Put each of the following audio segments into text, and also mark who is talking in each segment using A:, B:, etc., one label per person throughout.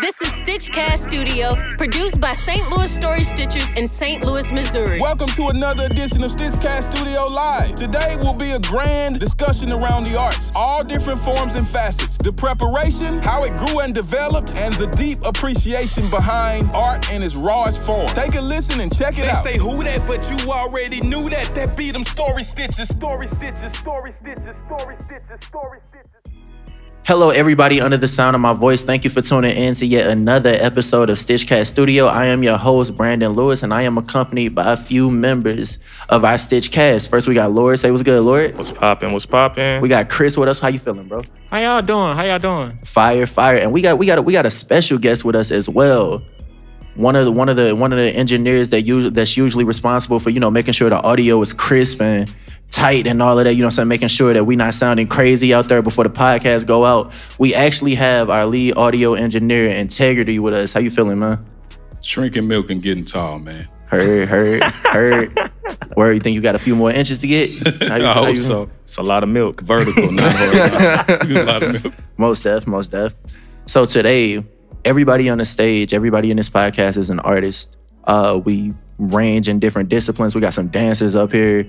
A: This is Stitchcast Studio, produced by St. Louis Story Stitchers in St. Louis, Missouri.
B: Welcome to another edition of Stitchcast Studio Live. Today will be a grand discussion around the arts, all different forms and facets, the preparation, how it grew and developed, and the deep appreciation behind art in its rawest form. Take a listen and check it
C: They
B: out.
C: say who that, but you already knew that. That be them story stitches, story stitches, story stitches, story stitches, story stitches.
D: Hello, everybody under the sound of my voice. Thank you for tuning in to yet another episode of Stitchcast Studio. I am your host, Brandon Lewis, and I am accompanied by a few members of our Stitchcast. First, we got Lord. Say what's good, Lord.
E: What's poppin'? What's poppin'?
D: We got Chris with us. How you feeling, bro?
E: How y'all doing? How y'all doing?
D: Fire, fire, and we got we got we got a special guest with us as well. One of the one of the one of the engineers that usually that's usually responsible for you know making sure the audio is crisp and tight and all of that. You know, what I'm saying making sure that we not sounding crazy out there before the podcast go out. We actually have our lead audio engineer Integrity with us. How you feeling, man?
F: Shrinking milk and getting tall, man.
D: Heard, heard, heard. Where you think you got a few more inches to get? How you-
F: I
D: how
F: hope
D: you-
F: so.
E: It's a lot of milk.
F: Vertical, not horizontal. a lot of milk.
D: Most def, most def. So today, everybody on the stage, everybody in this podcast is an artist. Uh, we range in different disciplines. We got some dancers up here,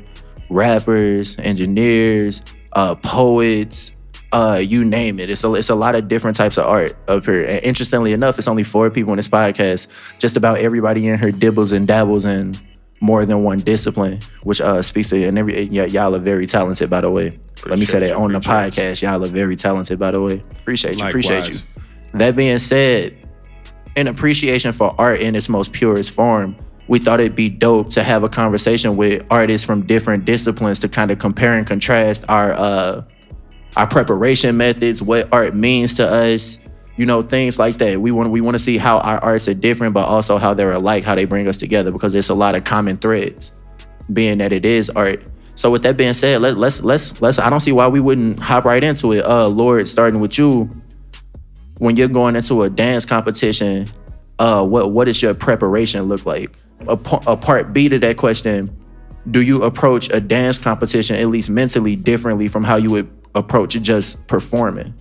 D: rappers, engineers, uh, poets, uh, you name it. It's a, it's a lot of different types of art up here. And interestingly enough, it's only four people in this podcast. Just about everybody in here dibbles and dabbles in more than one discipline, which uh, speaks to and every yeah, y'all are very talented, by the way. Let me say that
E: you,
D: on the podcast. Y'all are very talented, by the way. Appreciate you. Appreciate you. That being said, in appreciation for art in its most purest form, we thought it'd be dope to have a conversation with artists from different disciplines to kind of compare and contrast our uh our preparation methods, what art means to us, you know, things like that. We want we want to see how our arts are different, but also how they're alike, how they bring us together, because there's a lot of common threads, being that it is art. So with that being said, let, let's let's let's. I don't see why we wouldn't hop right into it. Uh, Lord, starting with you, when you're going into a dance competition, uh, what what does your preparation look like? A, a part B to that question, do you approach a dance competition at least mentally differently from how you would approach just performing?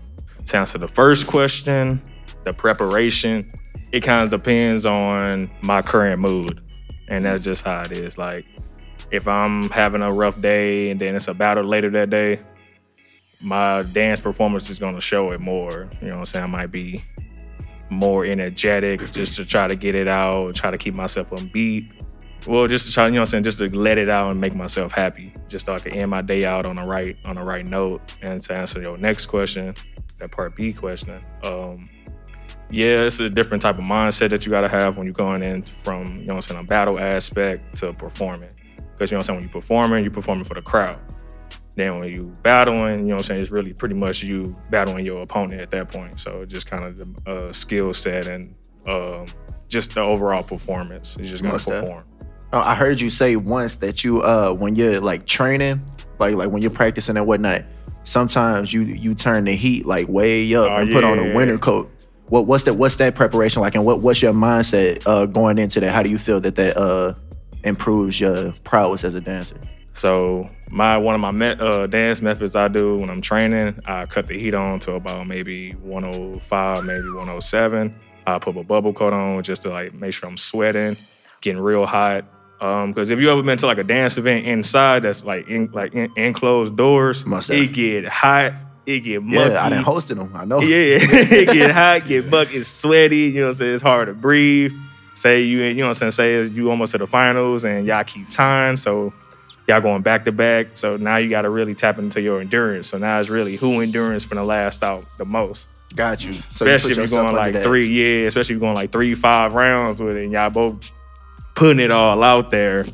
E: To answer the first question, the preparation, it kind of depends on my current mood. And that's just how it is. Like, if I'm having a rough day and then it's a battle later that day, my dance performance is gonna show it more. You know what I'm saying? I might be more energetic just to try to get it out, try to keep myself on beat. Well, just to try, you know what I'm saying, just to let it out and make myself happy. Just so I can end my day out on the right on the right note. And to answer your next question, that part B question, um, yeah, it's a different type of mindset that you gotta have when you're going in from, you know what I'm saying, a battle aspect to performing. Because you know what I'm saying, when you're performing, you're performing for the crowd. Then when you battling, you know what I'm saying, it's really pretty much you battling your opponent at that point. So just kind of the uh, skill set and um, just the overall performance. You just
D: Most
E: perform.
D: Uh, I heard you say once that you uh when you're like training, like like when you're practicing and whatnot, sometimes you you turn the heat like way up
E: Oh,
D: and put on a
E: yeah.
D: winter coat. What what's that what's that preparation like and what what's your mindset uh going into that? How do you feel that that uh improves your prowess as a dancer?
E: So my one of my met, uh, dance methods I do when I'm training, I cut the heat on to about maybe 105, maybe 107. I put a bubble coat on just to like make sure I'm sweating, getting real hot. Um, because if you ever been to like a dance event inside that's like in like in, enclosed doors,
D: Must
E: it
D: have.
E: get hot, it get mucky.
D: Yeah, I done hosted them. I know.
E: Yeah, it get hot, get bucket, sweaty. You know what I'm saying? It's hard to breathe. Say you, you know what I'm saying? Say you almost to the finals and y'all keep tying. So y'all going back to back. So now you got to really tap into your endurance. So now it's really who endurance finna last out the most.
D: Got you. So
E: especially
D: put
E: if you're going like three, yeah, especially if you're going like three, five rounds with it and y'all both putting it all out there.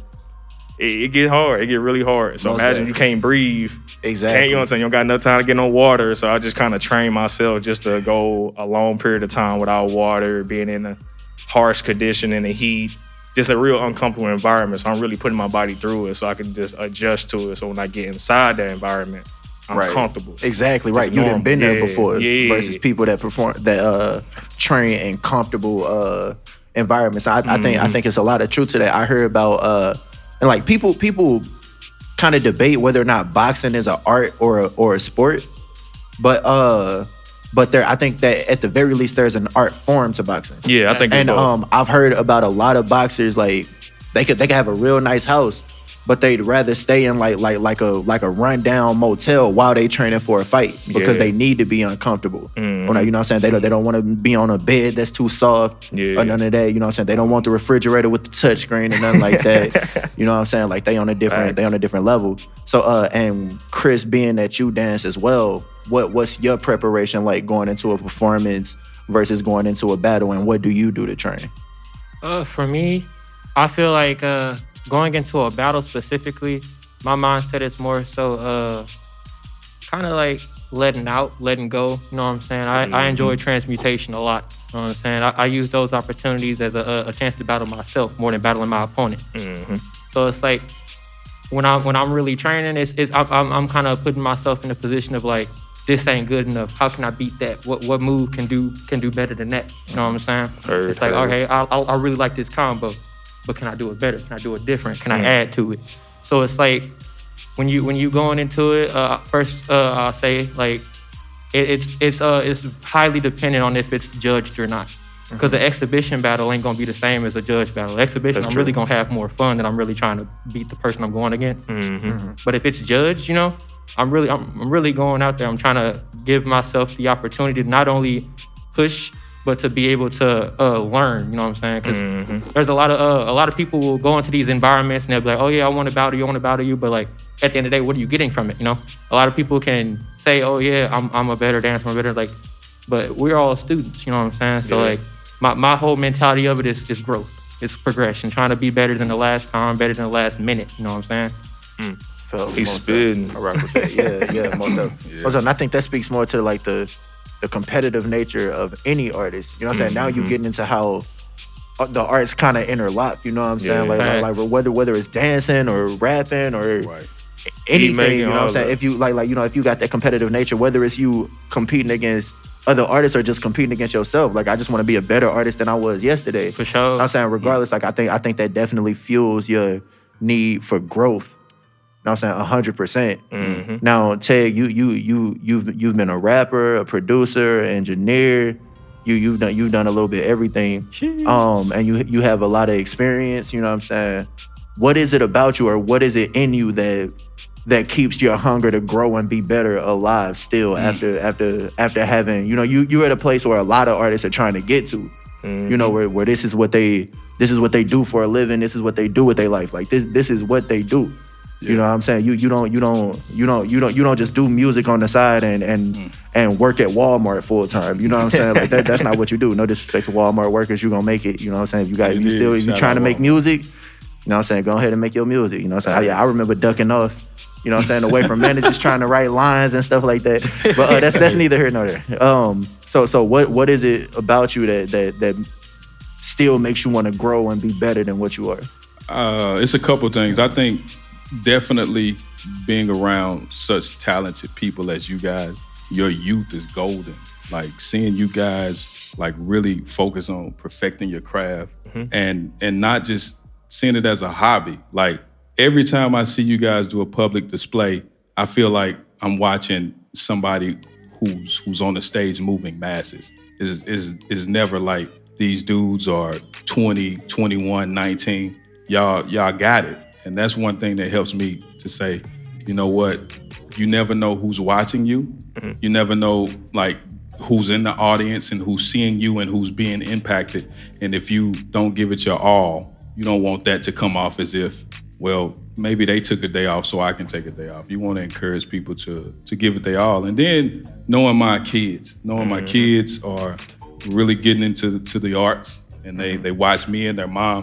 E: It, it get hard. It get really hard. So
D: Most
E: imagine
D: definitely.
E: you can't breathe
D: Exactly.
E: Can't, you know what I'm saying? You don't got enough time to get no water. So I just kind of train myself just to go a long period of time without water, being in a harsh condition in the heat. Just a real uncomfortable environment. So I'm really putting my body through it so I can just adjust to it. So when I get inside that environment, I'm
D: Right.
E: comfortable.
D: Exactly right.
E: It's
D: You
E: normal.
D: been there
E: Yeah,
D: before
E: yeah.
D: versus people that perform that uh train in comfortable uh environments. I, I think
E: Mm-hmm.
D: I think it's a lot of truth to that. I heard about uh and like people people kind of debate whether or not boxing is an art or a, or a sport, but uh but there I think that at the very least there's an art form to boxing.
E: Yeah, I think
D: And
E: both.
D: um, I've heard about a lot of boxers like they could they could have a real nice house, but they'd rather stay in like like like a like a rundown motel while they training for a fight because
E: Yeah. Mm-hmm.
D: they need to be uncomfortable. Or, you know what I'm saying? They don't they don't want to be on a bed that's too soft
E: Yeah.
D: or none of that. You know what I'm saying? They don't want the refrigerator with the touch screen and nothing like that. you know what I'm saying? Like they on a different they
E: Facts.
D: on a different level. So uh and Chris being that you dance as well, what what's your preparation like going into a performance versus going into a battle and what do you do to train?
G: Uh, for me, I feel like uh, going into a battle specifically, my mindset is more so uh, kind of like letting out, letting go. You know what I'm saying? I, I enjoy transmutation a lot. You know what I'm saying? I, I use those opportunities as a, a- chance to battle myself more than battling my opponent. So it's like when I'm when I'm really training, it's, it's I'm, I'm, I'm kind of putting myself in a position of like this ain't good enough. How can I beat that? What what move can do can do better than that? You know what I'm saying?
E: Heard,
G: it's like okay, I, I I really like this combo, but can I do it better? Can I do it different? Can
E: Mm.
G: I add to it? So it's like when you when you going into it, uh, first uh, I'll say like it, it's it's uh it's highly dependent on if it's judged or not. Because an exhibition battle ain't gonna be the same as a judge battle. Exhibition,
E: That's
G: I'm really gonna have more fun than I'm really trying to beat the person I'm going against.
E: Mm-hmm.
G: But if it's judged, you know, I'm really I'm, I'm really going out there. I'm trying to give myself the opportunity to not only push but to be able to uh, learn. You know what I'm saying? Because there's a lot of uh, a lot of people will go into these environments and they'll be like, "Oh yeah, I want to battle you, I want to battle you," but like at the end of the day, what are you getting from it? You know, a lot of people can say, "Oh yeah, I'm I'm a better dancer, I'm a better like," but we're all students. You know what I'm saying? So
E: Yeah.
G: like my my whole mentality of it is is growth. It's progression, trying to be better than the last time, better than the last minute. You know what I'm saying?
D: Felt
E: He's
D: most
E: spitting.
D: I rock with that. Yeah, yeah, most of.
F: Yeah.
D: Also, and I think that speaks more to like the the competitive nature of any artist. You know what I'm saying? Now
E: Mm-hmm.
D: you getting into how uh, the arts kind of interlock. You know what I'm saying?
E: Yeah.
D: like, like,
G: Facts.
D: like whether whether it's dancing or rapping or
F: Right.
D: anything. You know what I'm saying?
E: that.
D: If you like, like you know, if you got that competitive nature, whether it's you competing against other artists are just competing against yourself. Like I just want to be a better artist than I was yesterday.
G: For sure.
D: I'm saying regardless, like I think I think that definitely fuels your need for growth. You know I'm saying? hundred percent.
E: Mm-hmm.
D: Now, Ted, you you you you've you've been a rapper, a producer, engineer. You you've done you've done a little bit everything. Um, and you you have a lot of experience. You know what I'm saying? What is it about you, or what is it in you that that keeps your hunger to grow and be better alive still after after after having you know you you're at a place where a lot of artists are trying to get to. You know where where this is what they this is what they do for a living. This is what they do with their life. Like this this is what they do. You know what I'm saying? You you don't you don't you don't you don't you don't just do music on the side and and and work at Walmart full time. You know what I'm saying? Like that, that's not what you do. No disrespect to Walmart workers, you're gonna make it. You know what I'm saying? If you got if you still if you trying to make music, you know what I'm saying? Go ahead and make your music. You know what I'm saying? Yeah, I remember ducking off. You know what I'm saying? Away from managers trying to write lines and stuff like that. But uh, that's that's neither here nor there. Um, so so what what is it about you that that that still makes you want to grow and be better than what you are?
F: Uh, it's a couple things. I think definitely being around such talented people as you guys, your youth is golden. Like seeing you guys like really focus on perfecting your craft and and not just seeing it as a hobby. Like every time I see you guys do a public display, I feel like I'm watching somebody who's who's on the stage moving masses. Is is is never like these dudes are 20, 21, 19. Y'all y'all got it. And that's one thing that helps me to say, you know what? You never know who's watching you. Mm-hmm. You never know like who's in the audience and who's seeing you and who's being impacted. And if you don't give it your all, you don't want that to come off as if, well, maybe they took a day off, so I can take a day off. You want to encourage people to to give it their all. And then knowing my kids, knowing my kids are really getting into to the arts and they they watch me and their mom.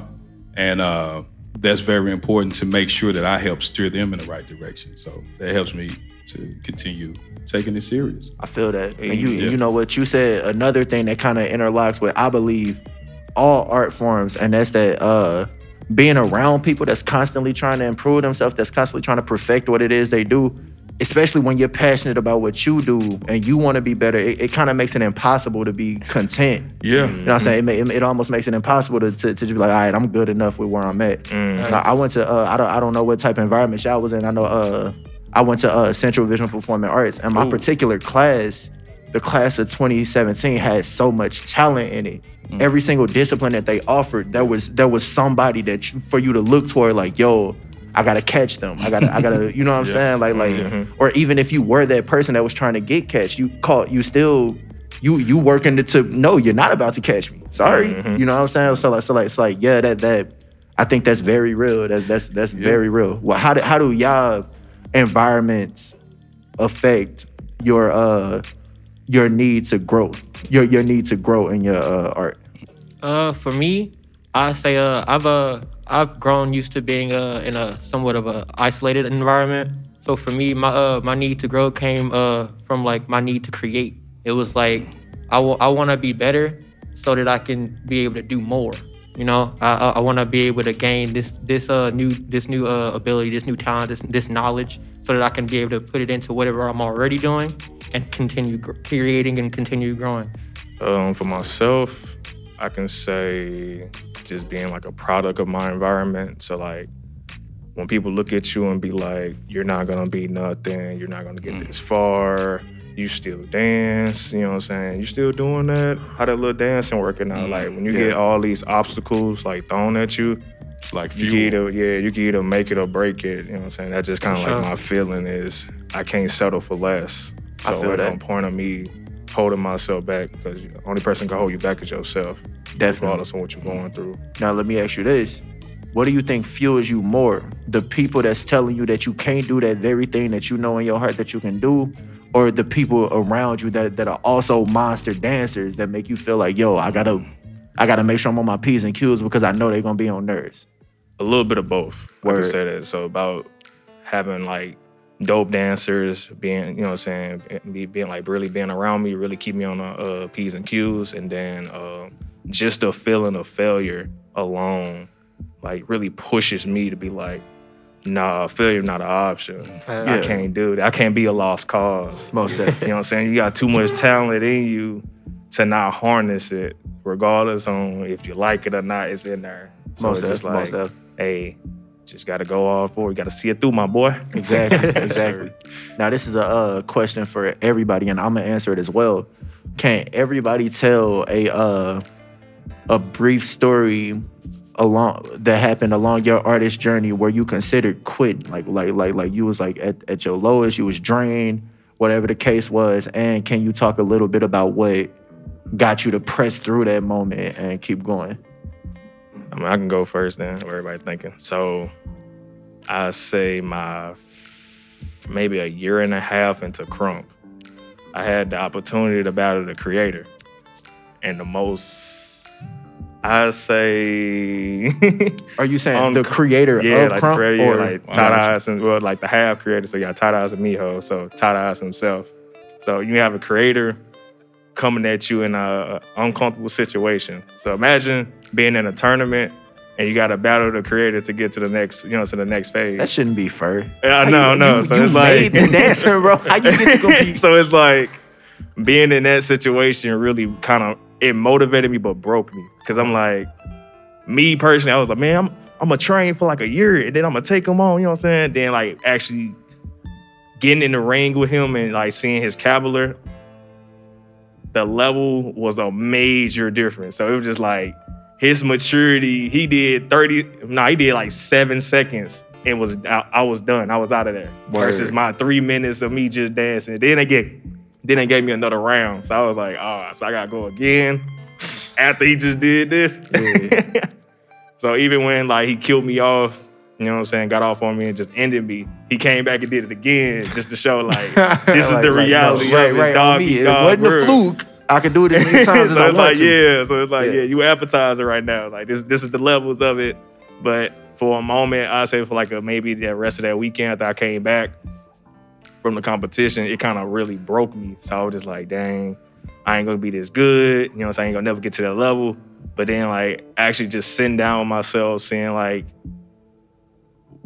F: And uh that's very important to make sure that I help steer them in the right direction. So that helps me to continue taking it serious.
D: I feel that. And you
F: Yeah.
D: you know what you said another thing that kind of interlocks with I believe all art forms and that's that uh being around people that's constantly trying to improve themselves, that's constantly trying to perfect what it is they do, especially when you're passionate about what you do and you want to be better, it, it kind of makes it impossible to be content.
F: Yeah.
D: You know what I'm saying? It, it, it almost makes it impossible to, to, to just be like, all right, I'm good enough with where I'm at.
E: Mm.
D: I, I went to uh, I don't I don't know what type of environment y'all was in. I know uh I went to uh Central Visual Performing Arts and my
E: Ooh.
D: particular class, the class of 2017 had so much talent in it. Mm. Every single discipline that they offered, there was there was somebody that you, for you to look toward like, yo, I gotta catch them. I gotta I gotta you know what I'm saying? Like like mm-hmm. or even if you were that person that was trying to get catch, you caught you still you you working to, to no, you're not about to catch me. Sorry. Mm-hmm. You know what I'm saying? So like so like it's like yeah, that that I think that's very real. That, that's that's very real. Well, how do how do y'all environments affect your uh your need to grow? Your your need to grow in your uh, art.
G: Uh, for me, I say uh, I've uh, I've grown used to being uh, in a somewhat of a isolated environment. So for me, my uh, my need to grow came uh, from like my need to create. It was like I want to be better so that I can be able to do more. You know, I I, I want to be able to gain this this uh new this new uh, ability, this new talent, this this knowledge, so that I can be able to put it into whatever I'm already doing and continue gr- creating and continue growing.
E: Um, for myself, I can say just being like a product of my environment. So like when people look at you and be like, "You're not gonna be nothing. You're not gonna get this far. You still dance. You know what I'm saying? You still doing that? How that little dancing working out? Like when you
D: Yeah.
E: get all these obstacles like thrown at you,
F: It's like
E: you
F: fuel.
E: can either yeah, you can either make it or break it. You know what I'm saying? That's just kind of
G: Sure.
E: like my feeling is I can't settle for less.
D: I
E: So
D: feel
E: it
D: that.
E: don't point on me holding myself back because the only person can hold you back is yourself,
D: Definitely.
E: regardless of what you're going through.
D: Now let me ask you this. What do you think fuels you more? The people that's telling you that you can't do that very thing that you know in your heart that you can do, or the people around you that, that are also monster dancers that make you feel like, yo, I gotta I gotta make sure I'm on my P's and Q's because I know they're gonna be on nerves.
E: A little bit of both. I
D: Word.
E: can say that. So about having like dope dancers, being you know what I'm saying, be, being like really being around me, really keep me on the uh, P's and Q's, and then uh, just the feeling of failure alone, like really pushes me to be like, nah, failure not an option. I can't do that. I can't be a lost cause.
D: Most definitely.
E: You know what I'm saying? You got too much talent in you to not harness it, regardless on if you like it or not. It's in there. So
D: Most
E: it's just
D: def- most def.
E: Hey, just got to go all for. You got to see it through, my boy.
D: Exactly, exactly. Now this is a uh, question for everybody, and I'm gonna answer it as well. Can everybody tell a uh, a brief story along that happened along your artist journey where you considered quitting? Like, like, like, like you was like at, at your lowest, you was drained, whatever the case was. And can you talk a little bit about what got you to press through that moment and keep going?
E: I mean, I can go first then. What everybody thinking? So, I say my f- maybe a year and a half into Krump, I had the opportunity to battle the creator, and the most I say,
D: Are you saying
E: On
D: the
E: Cr-
D: creator
E: yeah,
D: of
E: like
D: Krump
E: the creator,
D: or
E: yeah, like
F: Wow.
E: Eyes well, like the half creator. So you got and Mijo. So Tight Eyez himself. So you have a creator coming at you in a uncomfortable situation. So imagine being in a tournament and you got to battle the creator to get to the next, you know, to the next phase.
D: that shouldn't be fair?
E: Yeah, no,
D: you-
E: no.
D: You,
E: so
D: you
E: it's
D: made
E: like
D: the dancer, bro. How you get to compete?
E: so it's like being in that situation really kind of it motivated me but broke me because I'm like me personally I was like man I'm I'm gonna train for like a year and then I'm gonna take him on you know what I'm saying then like actually getting in the ring with him and like seeing his cavalier the level was a major difference. So it was just like his maturity he did 30 no he did like seven seconds and was I, I was done. I was out of there. Versus my three minutes of me just dancing. Then they get then they gave me another round. So I was like oh so I gotta go again after he just did this. So even when like he killed me off you know what I'm saying got off on me and just ended me he came back and did it again just to show like this is
D: Like-
E: the reality
D: no, right,
E: of
D: right,
E: dog
D: me.
E: eat
D: It wasn't a fluke. I could do it as many times as
E: so
D: I
E: it's
D: want
E: like,
D: to.
E: yeah. So it's like,
D: Yeah.
E: yeah. you appetizer right now. Like this, this is the levels of it. But for a moment, I say for like a, maybe the rest of that weekend after I came back from the competition, it kind of really broke me. So I was just like, dang, I ain't gonna be this good. You know what I'm saying? I ain't gonna never get to that level. But then like actually just sitting down with myself, saying like,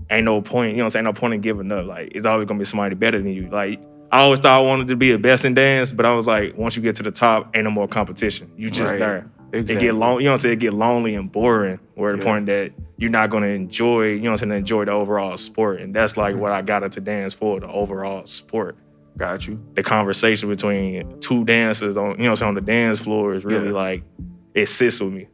E: ain't no point, you know what I'm saying? Ain't no point in giving up. Like it's always gonna be somebody better than you. Like I always thought I wanted to be the best in dance, but I was like, once you get to the top, ain't no more competition. You just
D: Right.
E: there.
D: Exactly.
E: It get long, you know what I'm saying? It get lonely and boring. Where the
D: Yeah.
E: point that you're not gonna enjoy, you know what I'm saying, enjoy the overall sport. And that's like what I got into dance for, the overall sport.
D: Got you.
E: The conversation between two dancers on, you know what on the dance floor is really
D: Yeah.
E: like it sits with me.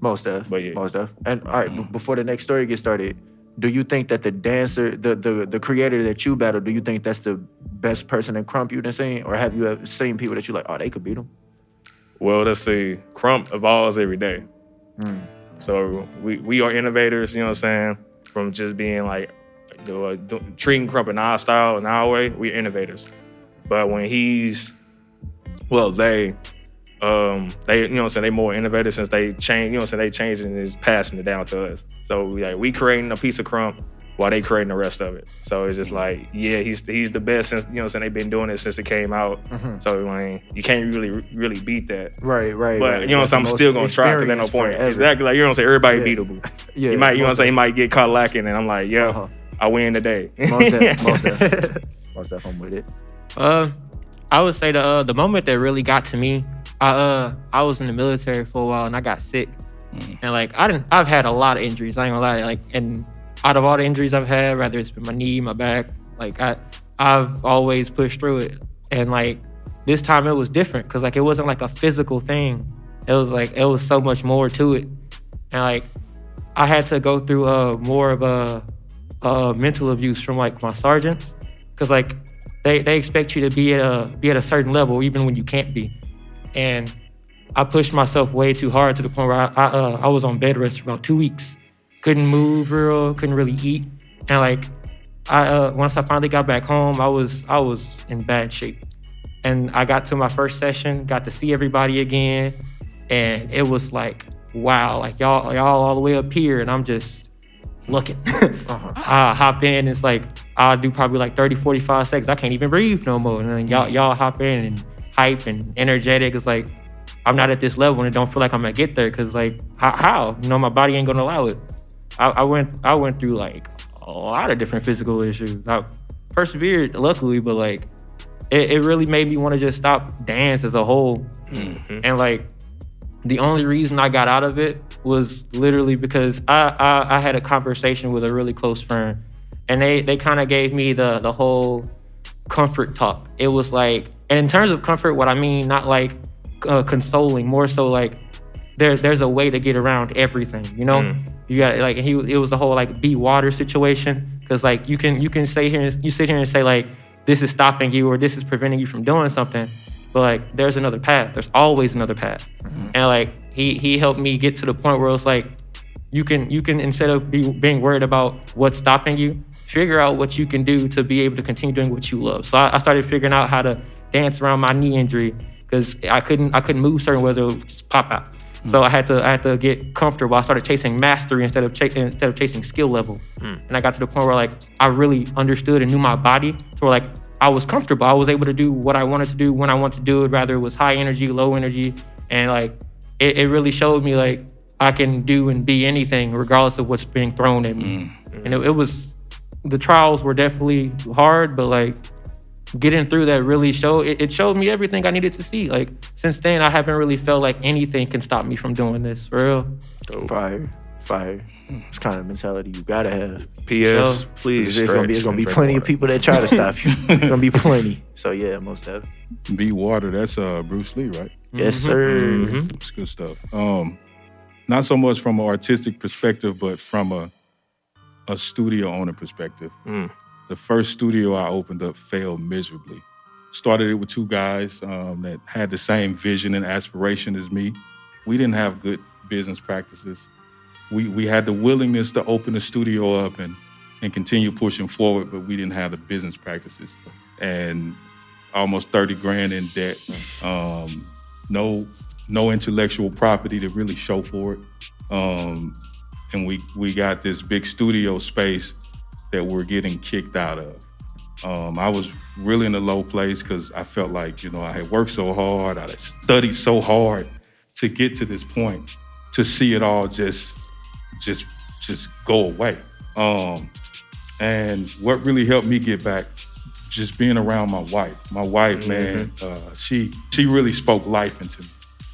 D: Most def.
E: But yeah.
D: Most def. And all right, b- mm-hmm. before the next story gets started, do you think that the dancer, the the the creator that you battle, do you think that's the best person in Krump you've seen, or have you ever seen people that you like, oh, they could beat him?
E: Well, let's see. Krump evolves every day.
D: Mm.
E: So we, we are innovators, you know what I'm saying? From just being like uh, treating Krump in our style and our way, we're innovators. But when he's, well, they, um, they, you know what I'm saying, they more innovative since they change, you know what I'm saying, they changing and is passing it down to us. So we like, we creating a piece of Krump while they creating the rest of it. So it's just like, yeah, he's he's the best since, you know what I'm saying, they've been doing it since it came out.
D: Mhm.
E: So I mean, you can't really, really beat that.
D: Right, right.
E: But
D: right.
E: you know what I'm saying? I'm still gonna try because there's no point.
D: forever.
E: Exactly. Like you know what I'm saying? Everybody
D: Yeah.
E: beatable.
D: Yeah.
E: you might, you know what I'm saying? You might get caught lacking, and I'm like, yeah,
D: Uh-huh.
E: I win today.
D: Most def, most def. Most def, I'm with it.
G: Uh, I would say the uh, the moment that really got to me, I uh I was in the military for a while and I got sick, and like I didn't I've had a lot of injuries. I ain't gonna lie. Like and out of all the injuries I've had, whether it's been my knee, my back, like I I've always pushed through it. And like this time it was different because like it wasn't like a physical thing. It was like it was so much more to it, and like I had to go through uh more of a uh mental abuse from like my sergeants because like they they expect you to be at a be at a certain level even when you can't be, and I pushed myself way too hard to the point where I I, uh, I was on bed rest for about two weeks, couldn't move real, couldn't really eat, and like I uh, once I finally got back home, I was I was in bad shape, and I got to my first session, got to see everybody again, and it was like wow, like y'all y'all all the way up here, and I'm just looking.
D: Uh-huh.
G: I hop in, it's like I'll do probably like 30, 45 seconds. I can't even breathe no more. And then y'all y'all hop in and hype and energetic. It's like I'm not at this level and it don't feel like I'm gonna get there because like how, how? You know, my body ain't gonna allow it. I, I went I went through like a lot of different physical issues. I persevered luckily, but like it, it really made me want to just stop dance as a whole. Mm-hmm. And like the only reason I got out of it was literally because I, I, I had a conversation with a really close friend, and they they kind of gave me the the whole comfort talk. It was like, and in terms of comfort, what I mean, not like uh, consoling, more so like there there's a way to get around everything. You know,
E: Mm.
G: you got like he it was the whole like be water situation because like you can you can say here and, you sit here and say like this is stopping you or this is preventing you from doing something but like there's another path there's always another path and like he he helped me get to the point where it's like you can you can instead of be, being worried about what's stopping you figure out what you can do to be able to continue doing what you love so i, I started figuring out how to dance around my knee injury because i couldn't i couldn't move certain ways it would just pop out. So i had to i had to get comfortable. I started chasing mastery instead of ch- instead of chasing skill level. Hmm. And i got to the point where like i really understood and knew my body so like i was comfortable. I was able to do what i wanted to do when i wanted to do it rather it was high energy low energy. And like it, it really showed me like I can do and be anything regardless of what's being thrown at me. Mm. And it, it was the trials were definitely hard, but like getting through that really showed it, it showed me everything I needed to see. Like since then I haven't really felt like anything can stop me from doing this for real.
D: Fire, fire. It's kind of mentality you gotta have.
E: P.S.
G: So-
E: please,
D: It's gonna be, it's gonna be
E: and drink
D: plenty of people that try to stop you. It's gonna be plenty. So yeah, most def.
F: Be water. That's uh Bruce Lee, right?
D: Yes,
G: Mhm.
D: sir.
E: Mhm.
F: It's good stuff. Um, not so much from an artistic perspective, but from a a studio owner perspective.
E: Mm.
F: The first studio I opened up failed miserably. Started it with two guys um, that had the same vision and aspiration as me. We didn't have good business practices. We we had the willingness to open the studio up and and continue pushing forward, but we didn't have the business practices. And almost 30 grand in debt. Um, no no intellectual property to really show for it. Um, and we we got this big studio space that we're getting kicked out of. Um, I was really in a low place because I felt like you know I had worked so hard, I had studied so hard to get to this point, to see it all just just just go away. Um, and what really helped me get back, just being around my wife. My wife, mm-hmm. man, uh, she she really spoke life into me.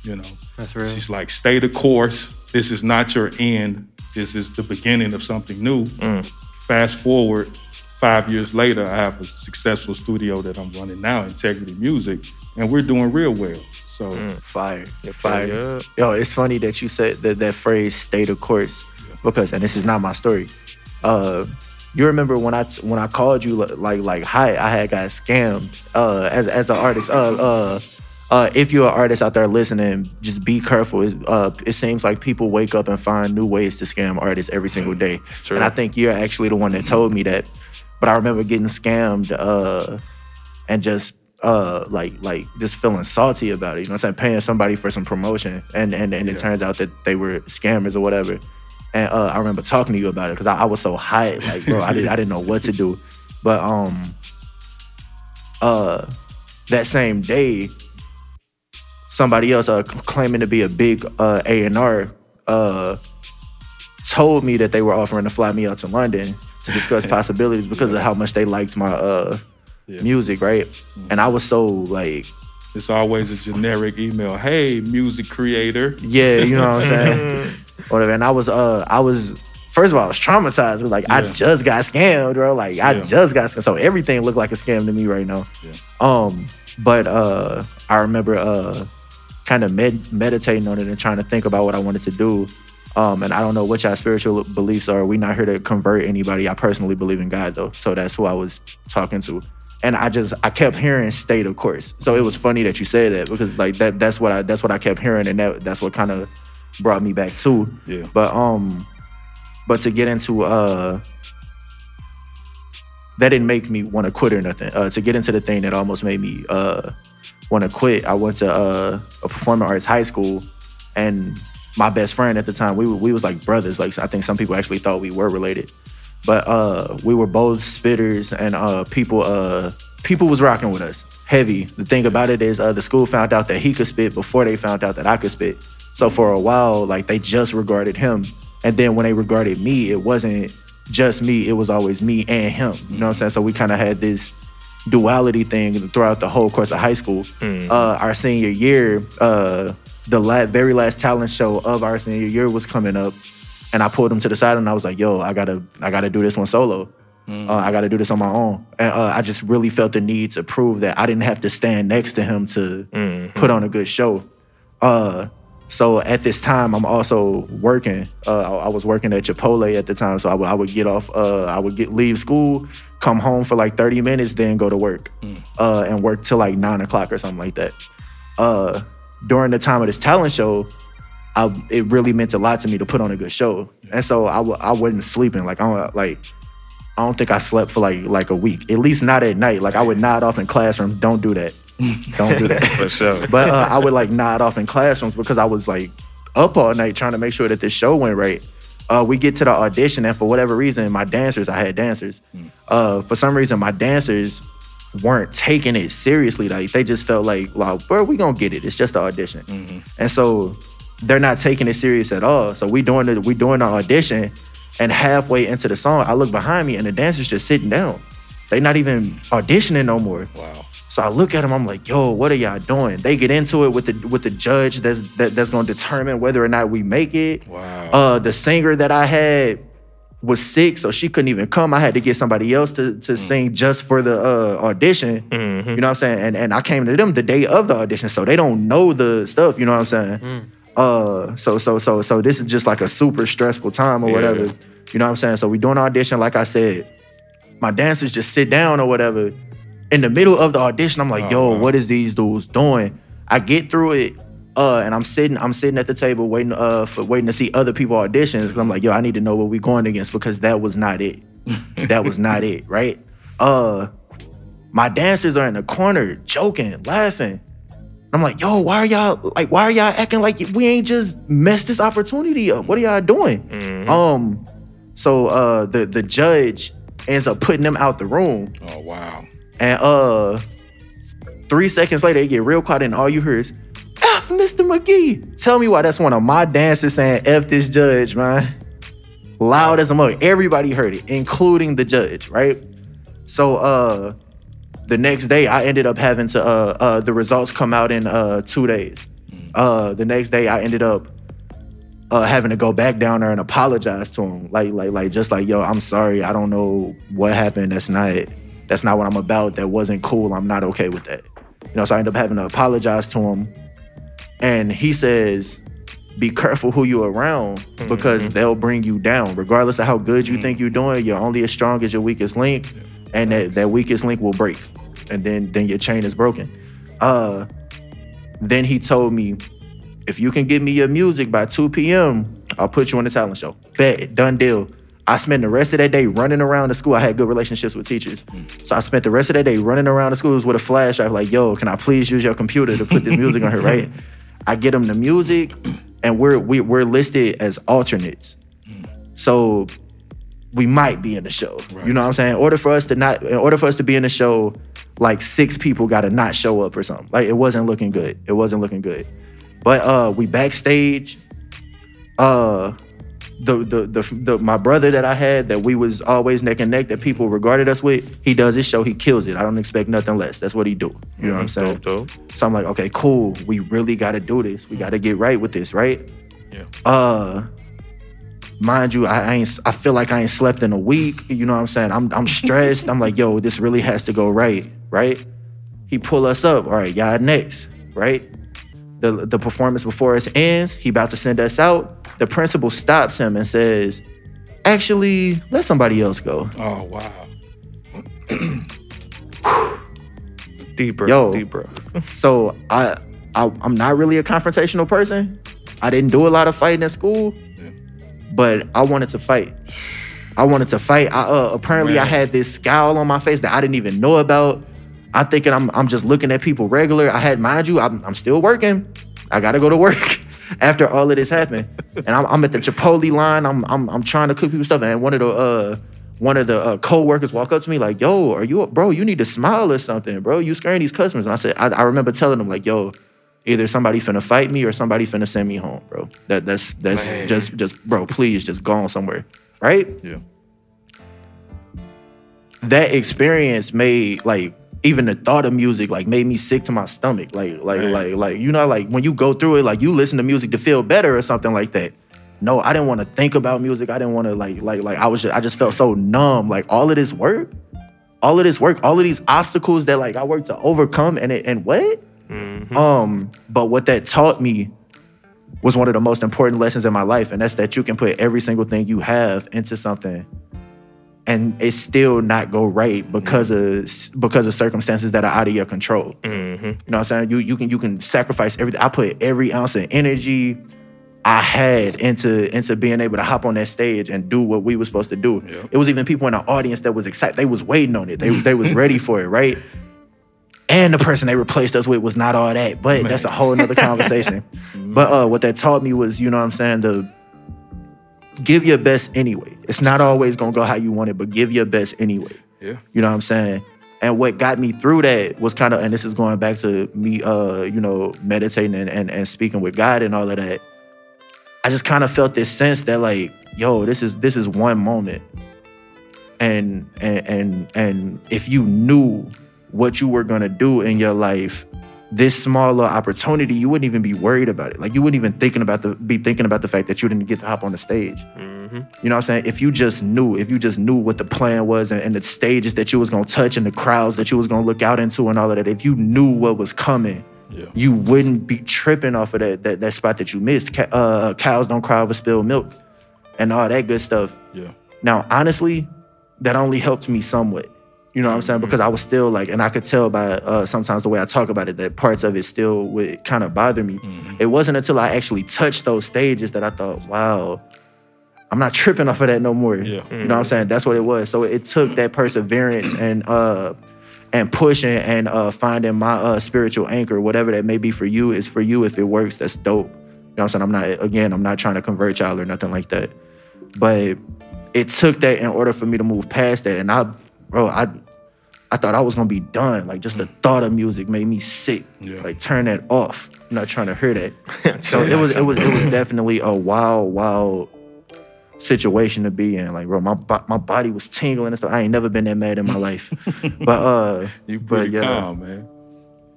F: You know,
G: that's real.
F: She's like, stay the course. This is not your end. This is the beginning of something new. Mm. Fast forward five years later, I have a successful studio that I'm running now, Integrity Music, and we're doing real well. So mm.
D: fire, fire. Yo, it's funny that you said that that phrase "stay the course," yeah. because and this is not my story. Uh, you remember when I when I called you like like hi I had got scammed uh, as as an artist. Uh, uh, uh, if you're an artist out there listening, just be careful. Uh, it seems like people wake up and find new ways to scam artists every single day. True. And I think you're actually the one that told me that. But I remember getting scammed uh, and just uh, like like just feeling salty about it. You know what I'm saying? Paying somebody for some promotion, and and, and yeah. it turns out that they were scammers or whatever. And uh, I remember talking to you about it because I, I, was so high, like bro, I didn't I didn't know what to do. But um, uh, that same day, somebody else uh, claiming to be a big uh, A and R uh, told me that they were offering to fly me out to London to discuss possibilities because of how much they liked my uh, yeah. music, right? Mm-hmm. And I was so like.
F: It's always a generic email. Hey, music creator.
D: Yeah, you know what I'm saying. Whatever. And I was, uh, I was first of all, I was traumatized. Like yeah. I just got scammed, bro. Like yeah. I just got scammed. So everything looked like a scam to me right now. Yeah. Um, but uh, I remember uh, kind of med- meditating on it and trying to think about what I wanted to do. Um, and I don't know what y'all spiritual beliefs are. We're not here to convert anybody. I personally believe in God though, so that's who I was talking to. And I just I kept hearing state of course. So it was funny that you said that because like that that's what I that's what I kept hearing and that that's what kind of brought me back too.
F: Yeah.
D: But um, but to get into uh, that didn't make me want to quit or nothing. Uh, to get into the thing that almost made me uh want to quit, I went to uh, a performing arts high school, and my best friend at the time, we we was like brothers. Like I think some people actually thought we were related, but uh, we were both spitters, and uh, people uh, people was rocking with us heavy. The thing about it is, uh, the school found out that he could spit before they found out that I could spit. So for a while, like they just regarded him, and then when they regarded me, it wasn't just me. It was always me and him. You know what I'm saying? So we kind of had this duality thing throughout the whole course of high school. Mm. Uh, our senior year, uh, the la- very last talent show of our senior year was coming up, and I pulled him to the side and I was like, "Yo, I gotta, I gotta do this one solo. Mm. Uh, I gotta do this on my own." And uh, I just really felt the need to prove that I didn't have to stand next to him to mm-hmm. put on a good show. Uh, so at this time, I'm also working. Uh, I, was working at Chipotle at the time, so I, w- I would get off. Uh, I would get leave school, come home for like 30 minutes, then go to work, mm. uh, and work till like nine o'clock or something like that. Uh, during the time of this talent show, I, it really meant a lot to me to put on a good show, and so I w- I wasn't sleeping. Like I don't, like I don't think I slept for like like a week, at least not at night. Like I would nod off in classrooms. Don't do that. Don't do that.
E: for sure.
D: But uh, I would like nod off in classrooms because I was like up all night trying to make sure that this show went right. Uh, we get to the audition, and for whatever reason, my dancers, I had dancers. Mm. Uh, for some reason, my dancers weren't taking it seriously. Like they just felt like, well, where we gonna get it? It's just an audition. Mm-hmm. And so they're not taking it serious at all. So we doing the we doing the audition, and halfway into the song, I look behind me, and the dancers just sitting down. They not even auditioning no more.
F: Wow.
D: So I look at them, I'm like, yo, what are y'all doing? They get into it with the with the judge that's that, that's gonna determine whether or not we make it.
F: Wow.
D: Uh the singer that I had was sick, so she couldn't even come. I had to get somebody else to to mm. sing just for the uh, audition. Mm-hmm. You know what I'm saying? And and I came to them the day of the audition, so they don't know the stuff. You know what I'm saying? Mm. Uh, so so so so this is just like a super stressful time or yeah. whatever. You know what I'm saying? So we doing an audition, like I said, my dancers just sit down or whatever in the middle of the audition, I'm like, oh, yo, what is these dudes doing? I get through it, uh, and I'm sitting, I'm sitting at the table waiting, uh, for waiting to see other people auditions. Cause I'm like, yo, I need to know what we're going against because that was not it. that was not it, right? Uh, my dancers are in the corner joking, laughing, I'm like, yo, why are y'all like why are y'all acting like we ain't just messed this opportunity up? What are y'all doing?
E: Mhm.
D: Um, so uh the the judge ends up putting them out the room.
F: Oh wow.
D: And uh three seconds later, they get real quiet, and all you hear is F Mr. McGee. Tell me why that's one of my dances saying F this judge, man. Loud as a mug. Everybody heard it, including the judge, right? So uh the next day I ended up having to uh uh the results come out in uh two days. Uh the next day I ended up uh, having to go back down there and apologize to him, like, like, like, just like, yo, I'm sorry, I don't know what happened. That's not, that's not what I'm about. That wasn't cool. I'm not okay with that. You know, so I end up having to apologize to him, and he says, "Be careful who you are around because they'll bring you down, regardless of how good you think you're doing. You're only as strong as your weakest link, and that that weakest link will break, and then then your chain is broken." Uh, then he told me if you can give me your music by 2 p.m., I'll put you on the talent show. Bet, done deal. I spent the rest of that day running around the school. I had good relationships with teachers. So I spent the rest of that day running around the schools with a flash drive, like, yo, can I please use your computer to put this music on here, right? I get them the music, and we're we, we're listed as alternates. So we might be in the show. You know what I'm saying? In order for us to not, in order for us to be in the show, like six people got to not show up or something. Like it wasn't looking good. It wasn't looking good. But uh, we backstage. Uh, the, the the the my brother that I had that we was always neck and neck that people regarded us with. He does his show. He kills it. I don't expect nothing less. That's what he do. You know what I'm saying?
E: Dope, dope.
D: So I'm like, okay, cool. We really got to do this. We got to get right with this, right?
F: Yeah.
D: Uh, mind you, I, I ain't. I feel like I ain't slept in a week. You know what I'm saying? I'm I'm stressed. I'm like, yo, this really has to go right, right? He pull us up. All right, y'all next, right? The the performance before us ends. He about to send us out. The principal stops him and says, "Actually, let somebody else go."
F: Oh wow.
E: deeper,
D: Yo.
E: deeper.
D: So I, I I'm not really a confrontational person. I didn't do a lot of fighting at school, but I wanted to fight. I wanted to fight. I, uh, apparently, I had this scowl on my face that I didn't even know about. I'm thinking I'm I'm just looking at people regular. I had, mind you, I'm, I'm still working. I gotta go to work after all of this happened, and I'm, I'm at the Chipotle line. I'm I'm I'm trying to cook people stuff, and one of the uh one of the uh, co-workers walk up to me like, "Yo, are you, a, bro? You need to smile or something, bro. You scaring these customers." And I said, I, I remember telling them like, "Yo, either somebody finna fight me or somebody finna send me home, bro. That that's that's
E: Man.
D: just just bro, please just go on somewhere, right?"
F: Yeah.
D: that experience made like even the thought of music like made me sick to my stomach. Like like
F: Right.
D: like like you know like when you go through it like you listen to music to feel better or something like that. No, I didn't want to think about music. I didn't want to like like like I was just I just felt so numb. Like all of this work, all of this work, all of these obstacles that like I worked to overcome and it and what? Um, but what that taught me was one of the most important lessons in my life, and that's that you can put every single thing you have into something and it still not go right because of because of circumstances that are out of your control.
E: Mm-hmm.
D: You know what I'm saying? You you can you can sacrifice everything. I put every ounce of energy I had into into being able to hop on that stage and do what we were supposed to do.
F: Yeah.
D: It was even people in the audience that was excited. They was waiting on it. They they was ready for it, right? And the person they replaced us with was not all that. But that's a whole nother conversation. But uh, what that taught me was, you know what I'm saying, to give your best anyway. It's not always gonna go how you want it, but give your best anyway.
F: Yeah.
D: You know what I'm saying? And what got me through that was kind of, and this is going back to me, uh, you know, meditating and, and, and speaking with God and all of that. I just kind of felt this sense that like, yo, this is this is one moment. And and and and if you knew what you were gonna do in your life, this small little opportunity, you wouldn't even be worried about it. Like you wouldn't even thinking about the be thinking about the fact that you didn't get to hop on the stage.
E: Mm-hmm.
D: You know what I'm saying? If you just knew, if you just knew what the plan was and, and the stages that you was gonna touch and the crowds that you was gonna look out into and all of that, if you knew what was coming,
F: Yeah.
D: you wouldn't be tripping off of that that, that spot that you missed. Uh, cows don't cry over spilled milk and all that good stuff.
F: Yeah.
D: Now, honestly, that only helped me somewhat. You know what I'm saying? Because I was still like, and I could tell by uh, sometimes the way I talk about it that parts of it still would kind of bother me. It wasn't until I actually touched those stages that I thought, wow, I'm not tripping off of that no more.
F: Yeah.
D: You know what I'm saying? That's what it was. So it took that perseverance and uh
F: and pushing and uh, finding my uh, spiritual anchor, whatever that may be for you, is for you. If it works, that's dope. You know what I'm saying? I'm not again, I'm not trying to convert y'all or nothing like that. But it took that in order for me to move past that. And I, bro, I I thought I was gonna be done. Like just the thought of music made me sick.
H: Yeah.
F: Like turn that off. I'm not trying to hear that. so it was it was it was definitely a wild, wild situation to be in. Like, bro, my my body was tingling and stuff. I ain't never been that mad in my life. but uh,
H: You
F: but yeah.
H: calm, man.